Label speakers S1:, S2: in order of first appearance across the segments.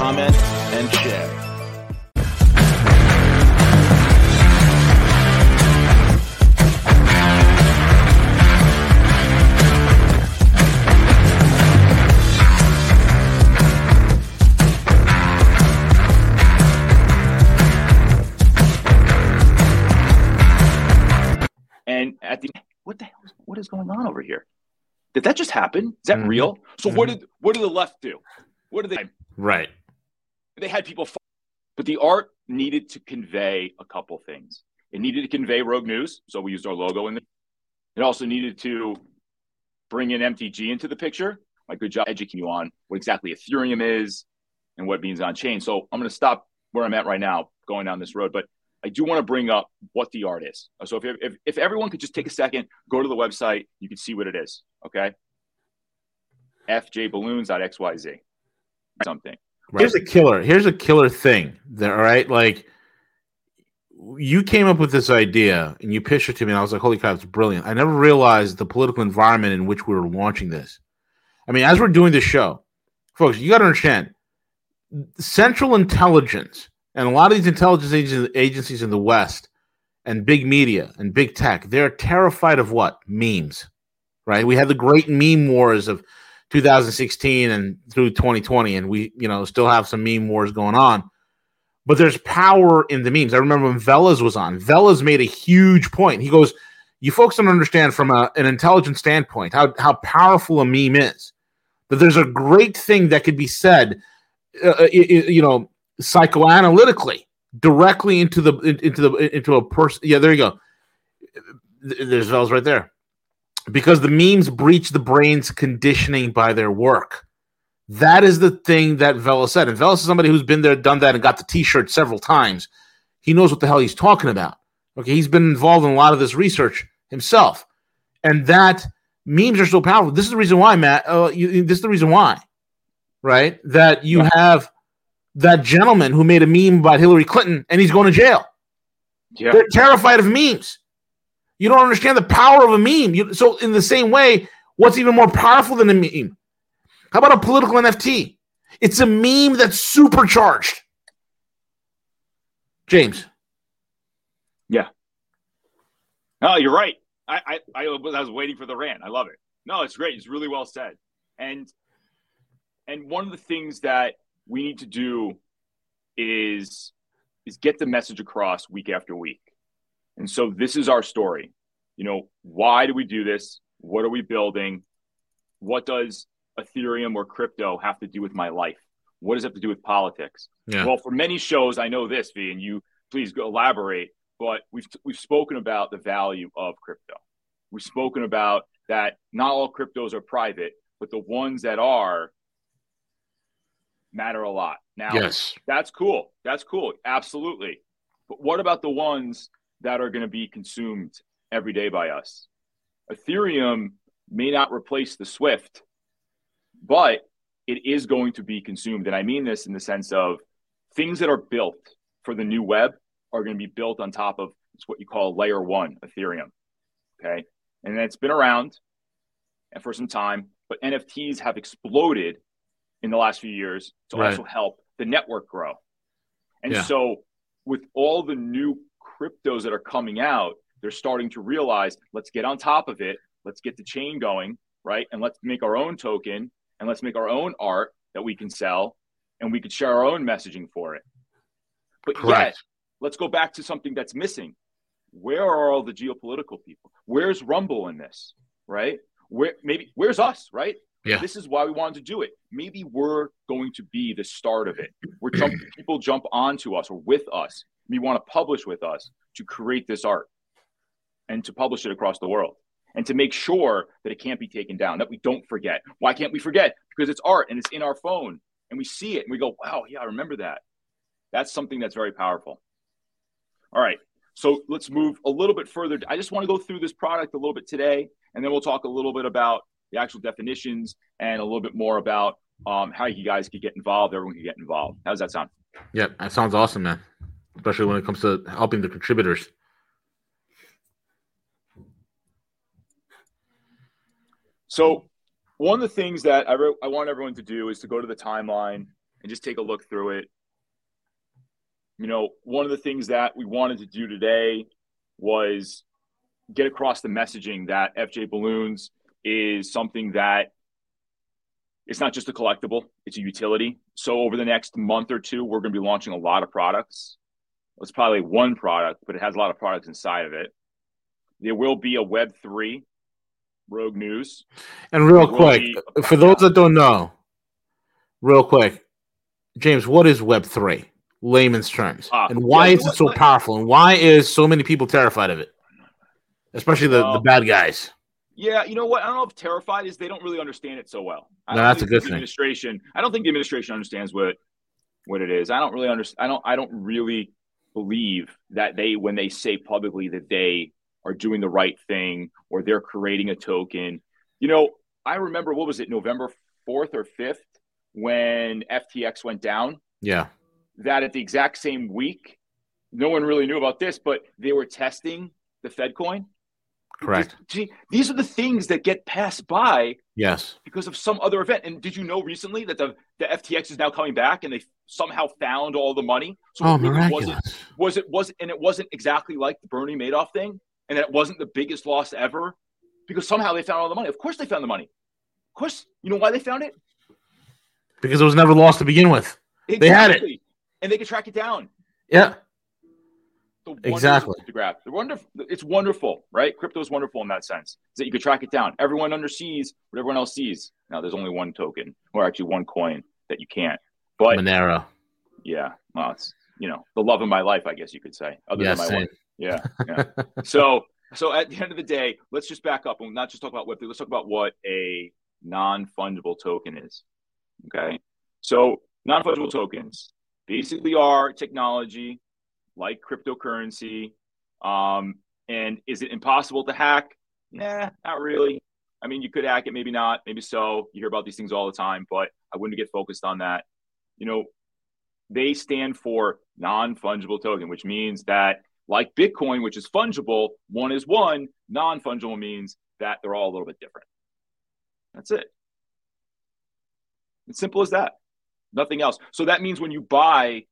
S1: comment, and share.
S2: And at the what the hell? Is, what is going on over here? Did that just happen? Is that
S3: Mhm.
S2: real? So what
S3: Mhm.
S2: did what did the left do? What did they?
S3: Right.
S2: They had people, f- but the art needed to convey a couple things. It needed to convey rogue news, so we used our logo in there. It also needed to bring in MTG into the picture. My good job educating you on what exactly Ethereum is and what means on chain. So I'm going to stop where I'm at right now, going down this road, but I do want to bring up what the art is. So if, if, if everyone could just take a second, go to the website, you can see what it is. Okay. FJballoons.xyz. Something.
S3: Here's a killer. Here's a killer thing. There, all right. Like you came up with this idea and you pitched it to me, and I was like, "Holy crap, it's brilliant!" I never realized the political environment in which we were launching this. I mean, as we're doing this show, folks, you got to understand Central Intelligence and a lot of these intelligence agencies in the West and big media and big tech, they're terrified of what memes, right? We had the great meme wars of 2016 and through 2020 and we you know still have some meme wars going on. But there's power in the memes. I remember when velas was on. Velas made a huge point. He goes you folks don't understand from a, an intelligent standpoint how, how powerful a meme is that there's a great thing that could be said uh, i- you know psychoanalytically directly into the into the into a person. Yeah there you go. There's velas right there because the memes breach the brain's conditioning by their work. That is the thing that Vela said. And Vela is somebody who's been there, done that, and got the t-shirt several times. He knows what the hell he's talking about. Okay, he's been involved in a lot of this research himself. And that memes are so powerful. This is the reason why, Matt. Uh, you, this is the reason why, right? That you have that gentleman who made a meme about Hillary Clinton and he's going to jail.
S2: Yeah.
S3: They're terrified of memes. You don't understand the power of a meme. You, so, in the same way, what's even more powerful than a meme? How about a political NFT? It's a meme that's supercharged. James. Yeah.
S2: No, you're right. I, I, I was waiting for the rant. I love it. No, it's great. It's really well said. And and one of the things that we need to do is is get the message across week after week. And so this is our story. You know, why do we do this? What are we building? What does Ethereum or crypto have to do with my life? What does it have to do with politics?
S3: Yeah.
S2: Well, for many shows, I know this, V, and you please go elaborate. But we've we've spoken about the value of crypto. We've spoken about that not all cryptos are private, but the ones that are matter a lot. Now,
S3: yes.
S2: that's cool. That's cool. Absolutely. But what about the ones that are going to be consumed every day by us? Ethereum may not replace the Swift, but it is going to be consumed. And I mean this in the sense of things that are built for the new web are going to be built on top of it's what you call layer one Ethereum. Okay. And it's been around for some time, but NFTs have exploded in the last few years to
S3: Right.
S2: also help the network grow. And
S3: Yeah.
S2: so, with all the new cryptos that are coming out, they're starting to realize let's get on top of it. Let's get the chain going, right? And let's make our own token and let's make our own art that we can sell and we could share our own messaging for it. But yet, let's go back to something that's missing. Where are all the geopolitical people? Where's Rumble in this? Right? Where maybe where's us? Right?
S3: Yeah.
S2: This is why we wanted to do it. Maybe we're going to be the start of it. We're jump, people jump onto us or with us. We want to publish with us to create this art and to publish it across the world and to make sure that it can't be taken down, that we don't forget. Why can't we forget? Because it's art and it's in our phone and we see it and we go, wow, yeah, I remember that. That's something that's very powerful. All right. So let's move a little bit further. I just want to go through this product a little bit today, and then we'll talk a little bit about the actual definitions and a little bit more about um, how you guys could get involved. Everyone can get involved. How does that sound?
S3: Yeah, that sounds awesome, man. Especially when it comes to helping the contributors.
S2: So, one of the things that I, re- I want everyone to do is to go to the timeline and just take a look through it. You know, one of the things that we wanted to do today was get across the messaging that FJ Balloons is something that it's not just a collectible, it's a utility. So over the next month or two, we're going to be launching a lot of products. It's probably one product, but it has a lot of products inside of it. There will be a Web3 Rogue News.
S3: And real quick, for those that don't know, real quick, James, what is Web3? Layman's terms. Uh, and why yeah, is it so powerful? And why is so many people terrified of it? Especially the, the bad guys.
S2: Yeah, you know what? I don't know if terrified is they don't really understand it so well.
S3: I no, that's a good
S2: thing.
S3: Administration.
S2: I don't think the administration understands what what it is. I don't really understand. I don't. I don't really believe that they, when they say publicly that they are doing the right thing or they're creating a token. You know, I remember what was it, November fourth or fifth, when FTX went down.
S3: Yeah.
S2: That at the exact same week, no one really knew about this, but they were testing the Fed coin
S3: Correct.
S2: Gee, these are the things that get passed by.
S3: Yes.
S2: Because of some other event. And did you know recently that the, the FTX is now coming back and they somehow found all the money?
S3: So oh, miraculous.
S2: Wasn't, was it was and it wasn't exactly like the Bernie Madoff thing, and it wasn't the biggest loss ever because somehow they found all the money. Of course they found the money. Of course, you know why they found it?
S3: Because it was never lost to begin with. Exactly. They had it.
S2: And they could track it down.
S3: Yeah.
S2: The
S3: exactly.
S2: Graph. The wonderful. It's wonderful, right? Crypto is wonderful in that sense. Is that you could track it down. Everyone undersees what everyone else sees. Now there's only one token, or actually one coin that you can't. But
S3: Monero.
S2: Yeah. Well, it's you know the love of my life, I guess you could say.
S3: Other yeah, than my same. wife.
S2: Yeah. Yeah. so so at the end of the day, let's just back up and not just talk about Web3. Let's talk about what a non-fungible token is. Okay. So non-fungible tokens basically are technology like cryptocurrency. Um, and is it impossible to hack? Nah, not really. I mean, you could hack it, maybe not, maybe so. You hear about these things all the time, but I wouldn't get focused on that. You know, they stand for non fungible token, which means that, like Bitcoin, which is fungible, one is one, non fungible means that they're all a little bit different. That's it. It's simple as that. Nothing else. So that means when you buy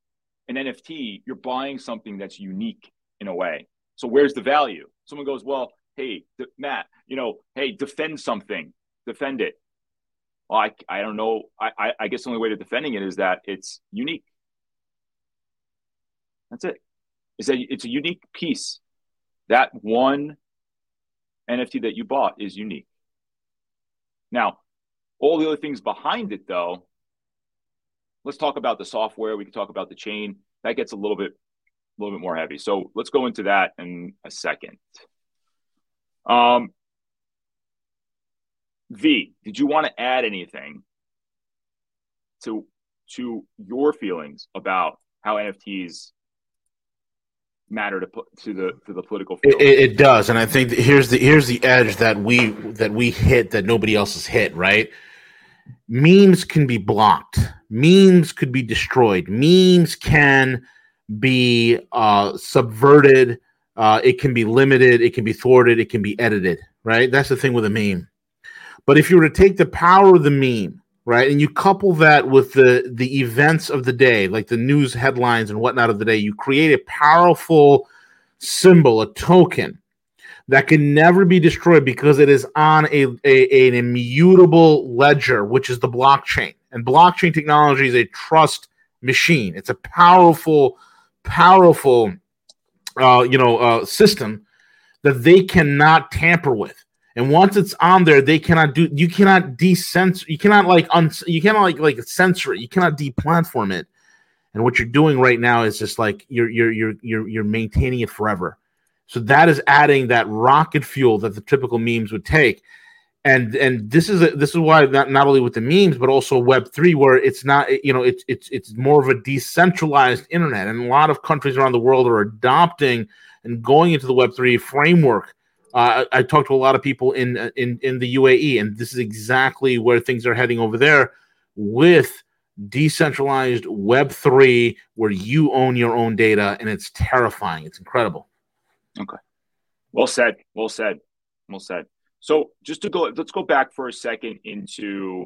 S2: an NFT, you're buying something that's unique in a way. So where's the value? Someone goes, well, hey, Matt, you know, hey, defend something, defend it. Well, I, I don't know. I, I, I guess the only way to defending it is that it's unique. That's it. Is that it's a unique piece. That one NFT that you bought is unique. Now, all the other things behind it, though, let's talk about the software. We can talk about the chain. That gets a little bit, a little bit more heavy. So let's go into that in a second. Um, V, did you want to add anything to to your feelings about how NFTs matter to put to the to the political
S3: field? It, it does, and I think here's the here's the edge that we that we hit that nobody else has hit. Right, memes can be blocked. Memes could be destroyed. Memes can be uh, subverted. Uh, it can be limited. It can be thwarted. It can be edited right? That's the thing with a meme. But if you were to take the power of the meme right and you couple that with the the events of the day like the news headlines and whatnot of the day you create a powerful symbol a token that can never be destroyed because it is on a, a, an immutable ledger, which is the blockchain. And blockchain technology is a trust machine. It's a powerful, powerful, uh, you know, uh, system that they cannot tamper with. And once it's on there, they cannot do. You cannot decensor. You cannot like un. You cannot like like censor it. You cannot deplatform it. And what you're doing right now is just like you're you're you're you're you're maintaining it forever. So that is adding that rocket fuel that the typical memes would take. and and this is a, this is why not, not only with the memes but also web 3 where it's not you know it's it's it's more of a decentralized internet. And a lot of countries around the world are adopting and going into the web 3 framework. Uh, I, I talked to a lot of people in in in the UAE and this is exactly where things are heading over there with decentralized web 3 where you own your own data and it's terrifying. It's incredible
S2: okay. Well said. Well said. Well said. So just to go, let's go back for a second into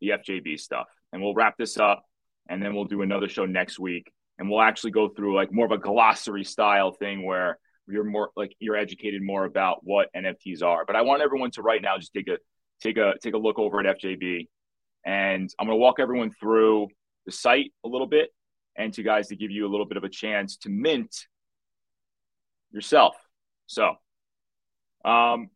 S2: the FJB stuff, and we'll wrap this up, and then we'll do another show next week, and we'll actually go through like more of a glossary style thing where you're more like you're educated more about what NFTs are. But I want everyone to right now just take a take a take a look over at FJB, and I'm going to walk everyone through the site a little bit, and to guys to give you a little bit of a chance to mint yourself. So, um,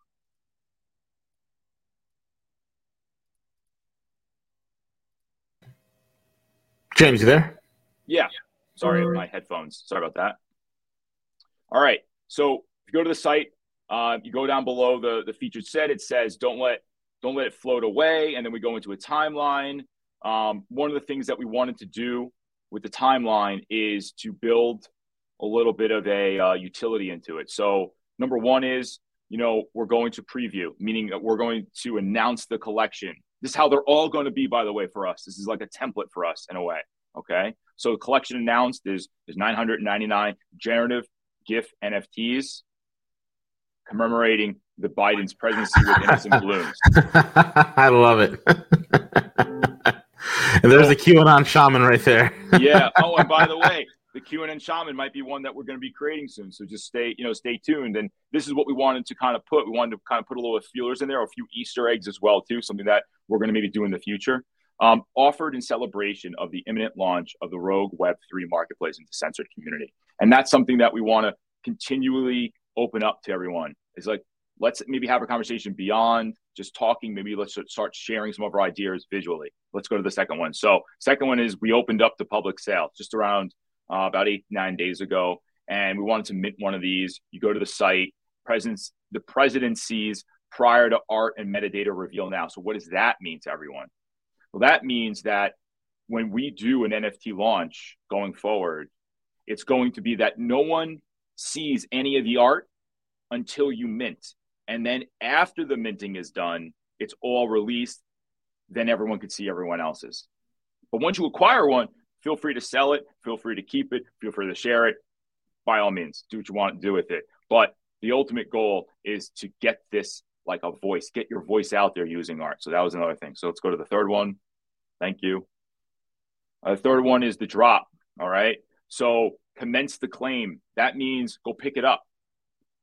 S3: James, you there?
S2: Yeah. Sorry, my headphones. Sorry about that. All right. So if you go to the site, uh, you go down below the the featured set. It says don't let don't let it float away, and then we go into a timeline. Um, one of the things that we wanted to do with the timeline is to build a little bit of a uh, utility into it. So number one is you know we're going to preview, meaning that we're going to announce the collection this is how they're all going to be, by the way, for us. This is like a template for us in a way. Okay. So the collection announced is is 999 generative GIF NFTs commemorating the Biden's presidency with innocent balloons.
S3: I love it. and there's the QAnon shaman right there.
S2: yeah. Oh, and by the way, the QAnon shaman might be one that we're going to be creating soon. So just stay, you know, stay tuned. And this is what we wanted to kind of put. We wanted to kind of put a little feelers in there, a few Easter eggs as well, too. Something that we're going to maybe do in the future. Um, offered in celebration of the imminent launch of the Rogue Web three marketplace into censored community, and that's something that we want to continually open up to everyone. Is like let's maybe have a conversation beyond just talking. Maybe let's start sharing some of our ideas visually. Let's go to the second one. So, second one is we opened up the public sale just around uh, about eight, nine days ago. And we wanted to mint one of these. You go to the site, presidents, the presidencies prior to art and metadata reveal now. So, what does that mean to everyone? Well, that means that when we do an NFT launch going forward, it's going to be that no one sees any of the art until you mint. And then after the minting is done, it's all released. Then everyone can see everyone else's. But once you acquire one, Feel free to sell it. Feel free to keep it. Feel free to share it. By all means, do what you want to do with it. But the ultimate goal is to get this like a voice, get your voice out there using art. So that was another thing. So let's go to the third one. Thank you. Uh, the third one is the drop. All right. So commence the claim. That means go pick it up.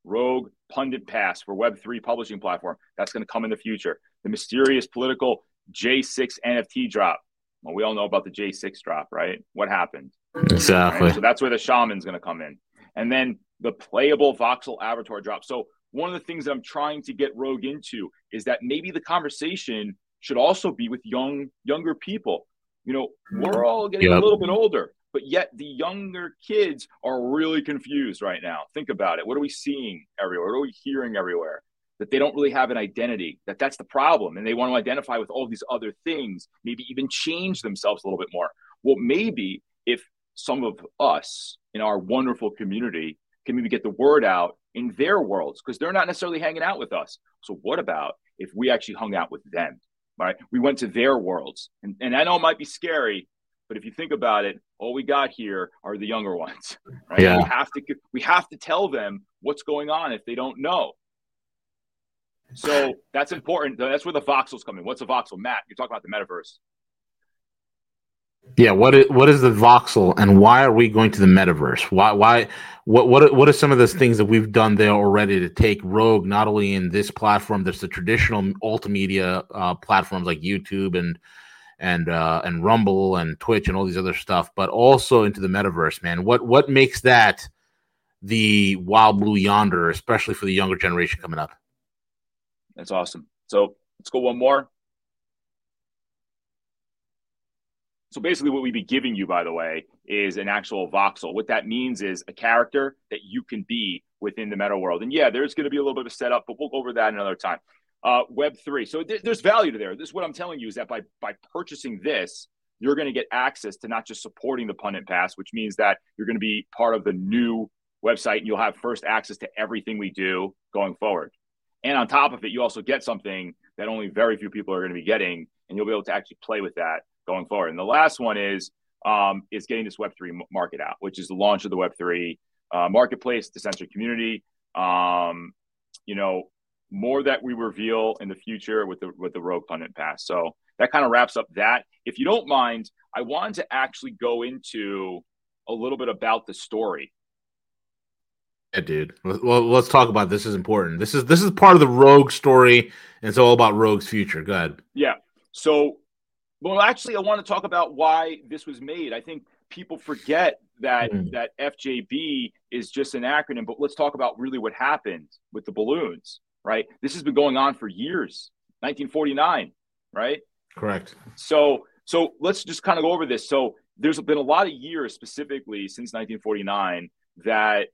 S2: Rogue Pundit Pass for Web3 publishing platform. That's going to come in the future. The mysterious political J6 NFT drop. Well, we all know about the J6 drop, right? What happened?
S3: Exactly.
S2: Right? So that's where the shaman's going to come in. And then the playable voxel avatar drop. So one of the things that I'm trying to get Rogue into is that maybe the conversation should also be with young younger people. You know, we're all getting yep. a little bit older, but yet the younger kids are really confused right now. Think about it. What are we seeing everywhere? What are we hearing everywhere? That they don't really have an identity, that that's the problem. And they want to identify with all these other things, maybe even change themselves a little bit more. Well, maybe if some of us in our wonderful community can maybe get the word out in their worlds, because they're not necessarily hanging out with us. So, what about if we actually hung out with them? Right? We went to their worlds. And, and I know it might be scary, but if you think about it, all we got here are the younger ones. Right? Yeah. We have to we have to tell them what's going on if they don't know. So that's important. That's where the voxels come in. What's a voxel, Matt? You talk about the metaverse.
S3: Yeah, what is what is the voxel, and why are we going to the metaverse? Why why what what what are some of those things that we've done there already to take Rogue not only in this platform, there's the traditional multimedia uh, platforms like YouTube and and uh, and Rumble and Twitch and all these other stuff, but also into the metaverse, man. What what makes that the wild blue yonder, especially for the younger generation coming up?
S2: That's awesome. So let's go one more. So basically, what we'd be giving you, by the way, is an actual voxel. What that means is a character that you can be within the meta world. And yeah, there's going to be a little bit of a setup, but we'll go over that another time. uh, Web three. So th- there's value to there. This is what I'm telling you is that by by purchasing this, you're going to get access to not just supporting the pundit pass, which means that you're going to be part of the new website and you'll have first access to everything we do going forward. And on top of it, you also get something that only very few people are going to be getting, and you'll be able to actually play with that going forward. And the last one is um, is getting this Web three market out, which is the launch of the Web three uh, marketplace, the sensor community. Um, you know, more that we reveal in the future with the with the Rogue Pundit Pass. So that kind of wraps up that. If you don't mind, I wanted to actually go into a little bit about the story
S3: yeah, dude. Well, let's talk about this. is important. This is this is part of the Rogue story, and it's all about Rogue's future. Go ahead.
S2: Yeah. So, well, actually, I want to talk about why this was made. I think people forget that mm. that FJB is just an acronym, but let's talk about really what happened with the balloons. Right. This has been going on for years. 1949. Right.
S3: Correct.
S2: So, so let's just kind of go over this. So, there's been a lot of years, specifically since 1949, that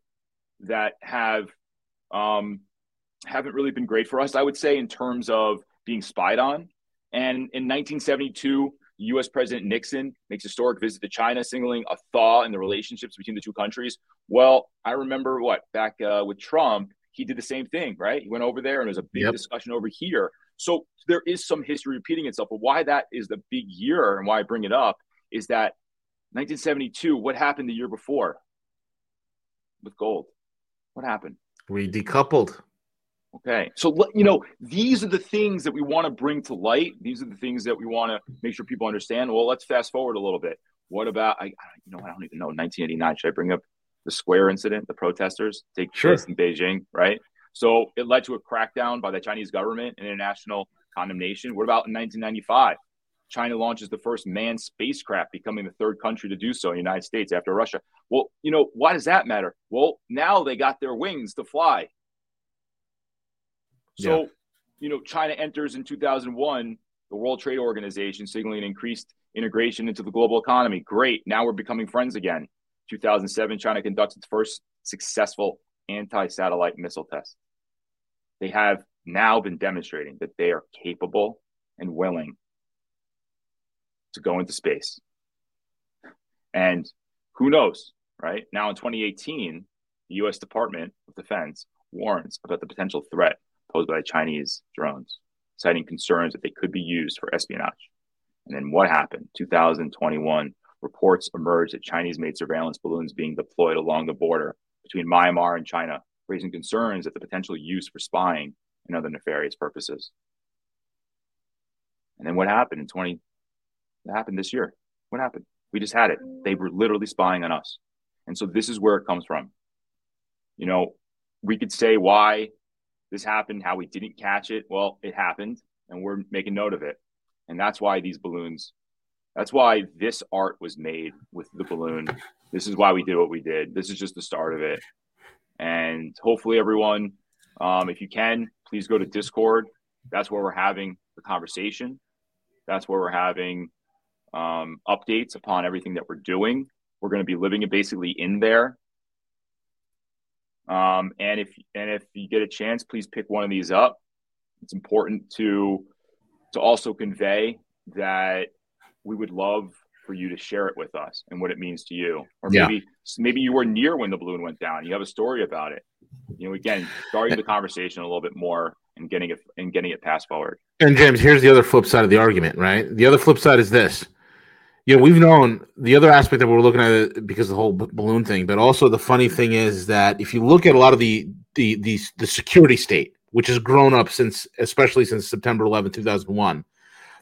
S2: that have um, haven't really been great for us, I would say, in terms of being spied on. And in 1972, U.S. President Nixon makes a historic visit to China, signaling a thaw in the relationships between the two countries. Well, I remember what back uh, with Trump, he did the same thing, right? He went over there, and there was a big yep. discussion over here. So there is some history repeating itself. But why that is the big year, and why I bring it up, is that 1972. What happened the year before with gold? What happened?
S3: We decoupled.
S2: Okay. So, you know, these are the things that we want to bring to light. These are the things that we want to make sure people understand. Well, let's fast forward a little bit. What about, I, you know, I don't even know, 1989. Should I bring up the square incident, the protesters take sure. place in Beijing, right? So it led to a crackdown by the Chinese government and international condemnation. What about in 1995? China launches the first manned spacecraft, becoming the third country to do so in the United States after Russia. Well, you know, why does that matter? Well, now they got their wings to fly. So, yeah. you know, China enters in 2001 the World Trade Organization, signaling increased integration into the global economy. Great. Now we're becoming friends again. 2007, China conducts its first successful anti satellite missile test. They have now been demonstrating that they are capable and willing to go into space. And who knows, right? Now in 2018, the US Department of Defense warns about the potential threat posed by Chinese drones, citing concerns that they could be used for espionage. And then what happened? 2021, reports emerged that Chinese made surveillance balloons being deployed along the border between Myanmar and China, raising concerns that the potential use for spying and other nefarious purposes. And then what happened in 20, happened this year. What happened? We just had it. They were literally spying on us. And so this is where it comes from. You know, we could say why this happened, how we didn't catch it. Well, it happened, and we're making note of it. And that's why these balloons, that's why this art was made with the balloon. This is why we did what we did. This is just the start of it. And hopefully, everyone, um, if you can, please go to Discord. That's where we're having the conversation. That's where we're having um, updates upon everything that we're doing. We're going to be living it basically in there. Um, and if and if you get a chance, please pick one of these up. It's important to to also convey that we would love for you to share it with us and what it means to you. Or maybe yeah. maybe you were near when the balloon went down. You have a story about it. You know, again, starting the conversation a little bit more and getting it and getting it passed forward.
S3: And James, here's the other flip side of the argument, right? The other flip side is this know, we've known the other aspect that we're looking at because the whole b- balloon thing, but also the funny thing is that if you look at a lot of the the the, the security state, which has grown up since, especially since September 11, 2001,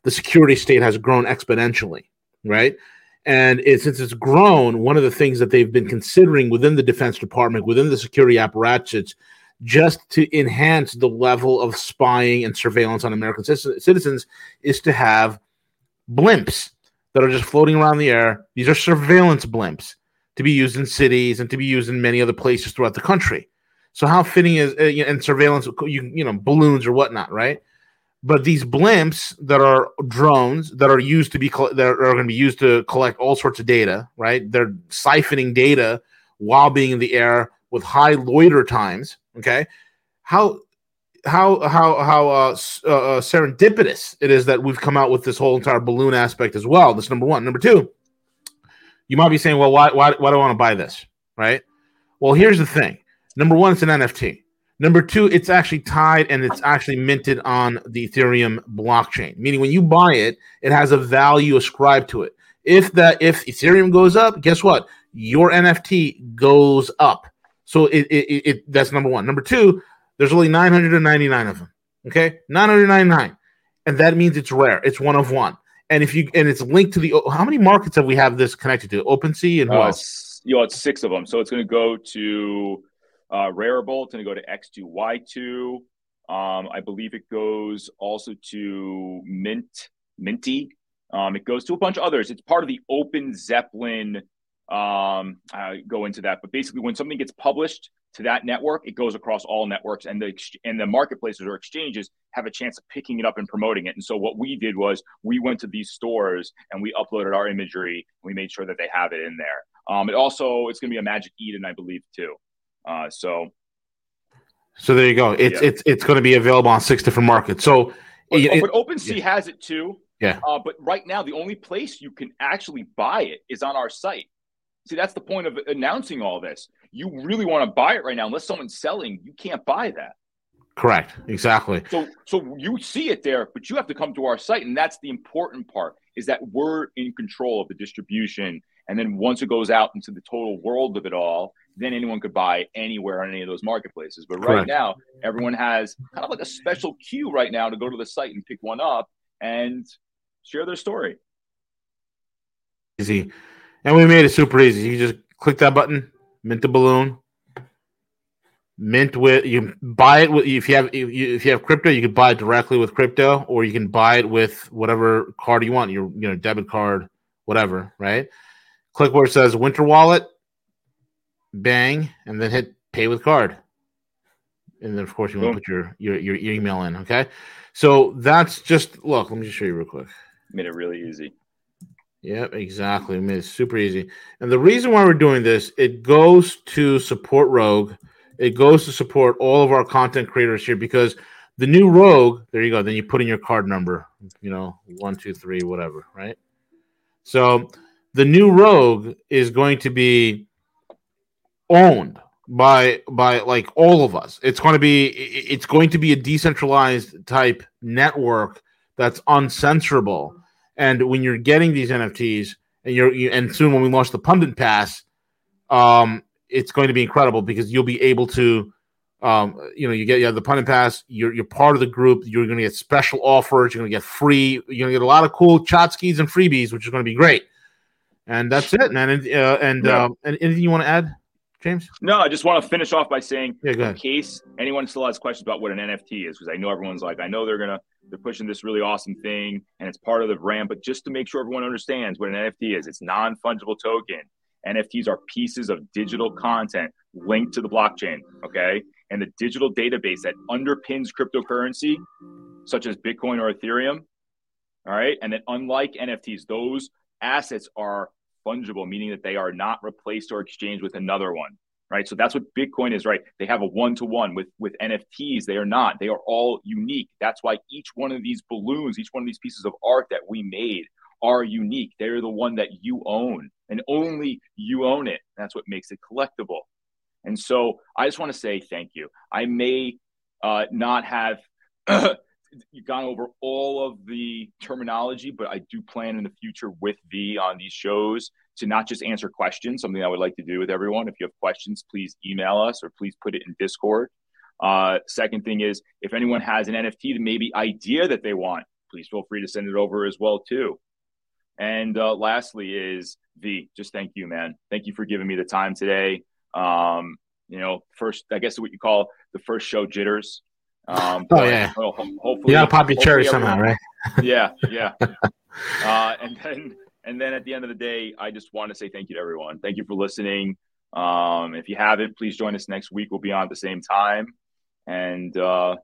S3: the security state has grown exponentially, right? And it, since it's grown, one of the things that they've been considering within the Defense Department, within the security apparatus, just to enhance the level of spying and surveillance on American citizens, is to have blimps that are just floating around the air. These are surveillance blimps to be used in cities and to be used in many other places throughout the country. So how fitting is uh, and surveillance, you you know, balloons or whatnot, right? But these blimps that are drones that are used to be that are going to be used to collect all sorts of data, right? They're siphoning data while being in the air with high loiter times. Okay, how how how how uh, uh, serendipitous it is that we've come out with this whole entire balloon aspect as well. This number one. Number two, you might be saying, well, why why why do I want to buy this? Right. Well, here's the thing. Number one, it's an NFT. Number two, it's actually tied and it's actually minted on the Ethereum blockchain. Meaning, when you buy it, it has a value ascribed to it. If that if Ethereum goes up, guess what? Your NFT goes up. So it, it, it that's number one. Number two, there's only 999 of them. Okay, 999, and that means it's rare. It's one of one. And if you and it's linked to the how many markets have we have this connected to? OpenSea and what? Uh,
S2: you know, it's six of them. So it's going to go to uh, Rarible. It's going to go to X2Y2. Um, I believe it goes also to Mint, Minty. Um, it goes to a bunch of others. It's part of the Open Zeppelin. Um, I go into that, but basically, when something gets published to that network, it goes across all networks, and the and the marketplaces or exchanges have a chance of picking it up and promoting it. And so, what we did was we went to these stores and we uploaded our imagery. we made sure that they have it in there. Um, it also it's going to be a Magic Eden, I believe, too. Uh, so,
S3: so there you go. It's yeah. it's it's going to be available on six different markets. So,
S2: but, it, but OpenSea yeah. has it too.
S3: Yeah.
S2: Uh, but right now, the only place you can actually buy it is on our site. See, that's the point of announcing all this. You really want to buy it right now, unless someone's selling, you can't buy that.
S3: Correct. Exactly.
S2: So, so you see it there, but you have to come to our site, and that's the important part: is that we're in control of the distribution and then once it goes out into the total world of it all, then anyone could buy anywhere on any of those marketplaces. But right now, everyone has kind of like a special queue right now to go to the site and pick one up and share their story.
S3: Easy. And we made it super easy. You just click that button, mint the balloon, mint with you buy it with if you have if you, have crypto, you can buy it directly with crypto, or you can buy it with whatever card you want, your you know debit card, whatever, right? click where it says Winter Wallet, bang, and then hit Pay with Card. And then, of course, you want to put your, your your email in. Okay, so that's just look. Let me just show you real quick.
S2: Made it really easy.
S3: Yep, exactly. I mean, it's super easy. And the reason why we're doing this, it goes to support Rogue. It goes to support all of our content creators here because the new Rogue, there you go. Then you put in your card number, you know, one, two, three, whatever, right? So the new Rogue is going to be owned by by like all of us. It's going to be it's going to be a decentralized type network that's uncensorable. And when you're getting these NFTs, and you're you, and soon when we launch the Pundit Pass, um, it's going to be incredible because you'll be able to, um, you know, you get you have the Pundit Pass. You're you're part of the group. You're going to get special offers. You're going to get free. You're going to get a lot of cool chotskis and freebies, which is going to be great. And that's it, man. And uh, and yeah. um, anything you want to add, James?
S2: No, I just want to finish off by saying,
S3: yeah,
S2: in case anyone still has questions about what an NFT is, because I know everyone's like, I know they're gonna they're pushing this really awesome thing and it's part of the brand, but just to make sure everyone understands what an NFT is, it's non fungible token. NFTs are pieces of digital content linked to the blockchain. Okay, and the digital database that underpins cryptocurrency, such as Bitcoin or Ethereum. All right, and then unlike NFTs, those assets are fungible, meaning that they are not replaced or exchanged with another one. Right. So that's what Bitcoin is, right? They have a one to one with with NFTs. They are not. They are all unique. That's why each one of these balloons, each one of these pieces of art that we made are unique. They're the one that you own and only you own it. That's what makes it collectible. And so I just want to say thank you. I may uh, not have gone over all of the terminology, but I do plan in the future with V on these shows to not just answer questions, something I would like to do with everyone. If you have questions, please email us or please put it in Discord. Uh, second thing is, if anyone has an NFT that maybe idea that they want, please feel free to send it over as well too. And uh, lastly is V, just thank you, man. Thank you for giving me the time today. Um, you know, first, I guess what you call the first show jitters.
S3: Um, oh yeah. Well, hopefully, you gotta pop your cherry somehow, right?
S2: yeah, yeah. Uh, and then and then at the end of the day, I just want to say thank you to everyone. Thank you for listening. Um, if you haven't, please join us next week. We'll be on at the same time, and uh,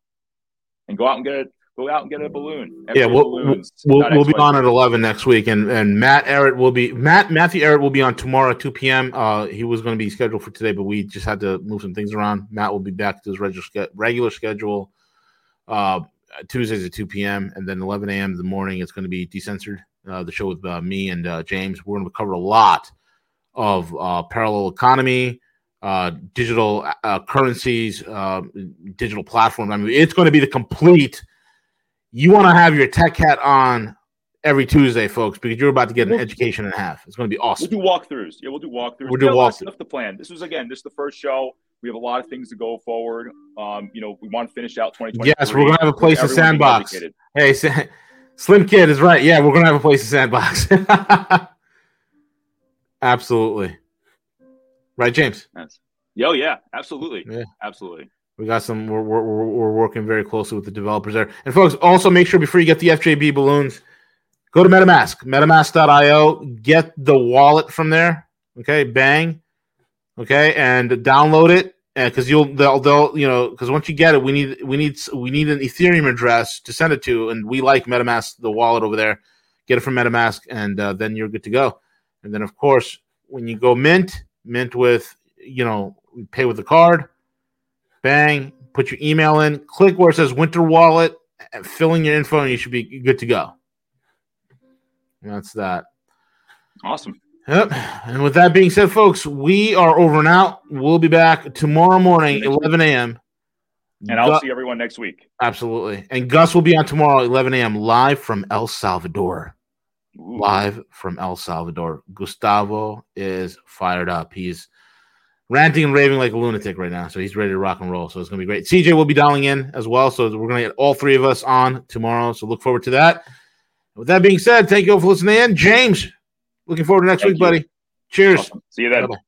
S2: and go out and get it go out and get a balloon.
S3: yeah, we'll, balloons, we'll, we'll be on at 11 next week. And, and Matt Ehret will be, Matt, Matthew Ehret will be on tomorrow at 2 p.m. Uh, he was going to be scheduled for today, but we just had to move some things around. Matt will be back to his regular, regular schedule Uh, Tuesdays at 2 p.m. and then 11 a.m. in the morning. It's going to be decensored. Uh, the show with uh, me and uh, James. We're going to cover a lot of uh, parallel economy, uh, digital uh, currencies, uh, digital platforms. I mean, it's going to be the complete. You want to have your tech hat on every Tuesday, folks, because you're about to get an education and a half. It's going to be awesome.
S2: We'll do walkthroughs. Yeah, we'll do walkthroughs.
S3: We'll do walkthroughs.
S2: Stuff to plan. This was again, this is the first show. We have a lot of things to go forward. Um, you know, we want to finish out 2020.
S3: Yes, we're gonna have a place in sandbox. Hey, Slim Kid is right. Yeah, we're gonna have a place in sandbox. Absolutely. Right, James?
S2: Yes. Yo, yeah, absolutely. Yeah. Absolutely.
S3: We got some. We're, we're, we're working very closely with the developers there. And folks, also make sure before you get the FJB balloons, go to MetaMask, MetaMask.io, get the wallet from there. Okay, bang. Okay, and download it because you'll they'll they'll you know because once you get it, we need we need we need an Ethereum address to send it to, and we like MetaMask, the wallet over there. Get it from MetaMask, and uh, then you're good to go. And then of course, when you go mint, mint with you know pay with the card, bang, put your email in, click where it says Winter Wallet, fill in your info, and you should be good to go. And that's that.
S2: Awesome.
S3: Yep. And with that being said, folks, we are over and out. We'll be back tomorrow morning, 11 a.m.
S2: And I'll Gus, see everyone next week.
S3: Absolutely. And Gus will be on tomorrow, 11 a.m., live from El Salvador. Ooh. Live from El Salvador. Gustavo is fired up. He's ranting and raving like a lunatic right now. So he's ready to rock and roll. So it's going to be great. CJ will be dialing in as well. So we're going to get all three of us on tomorrow. So look forward to that. With that being said, thank you all for listening in. James, Looking forward to next Thank week, you. buddy. Cheers.
S2: Awesome. See you then. Bye-bye.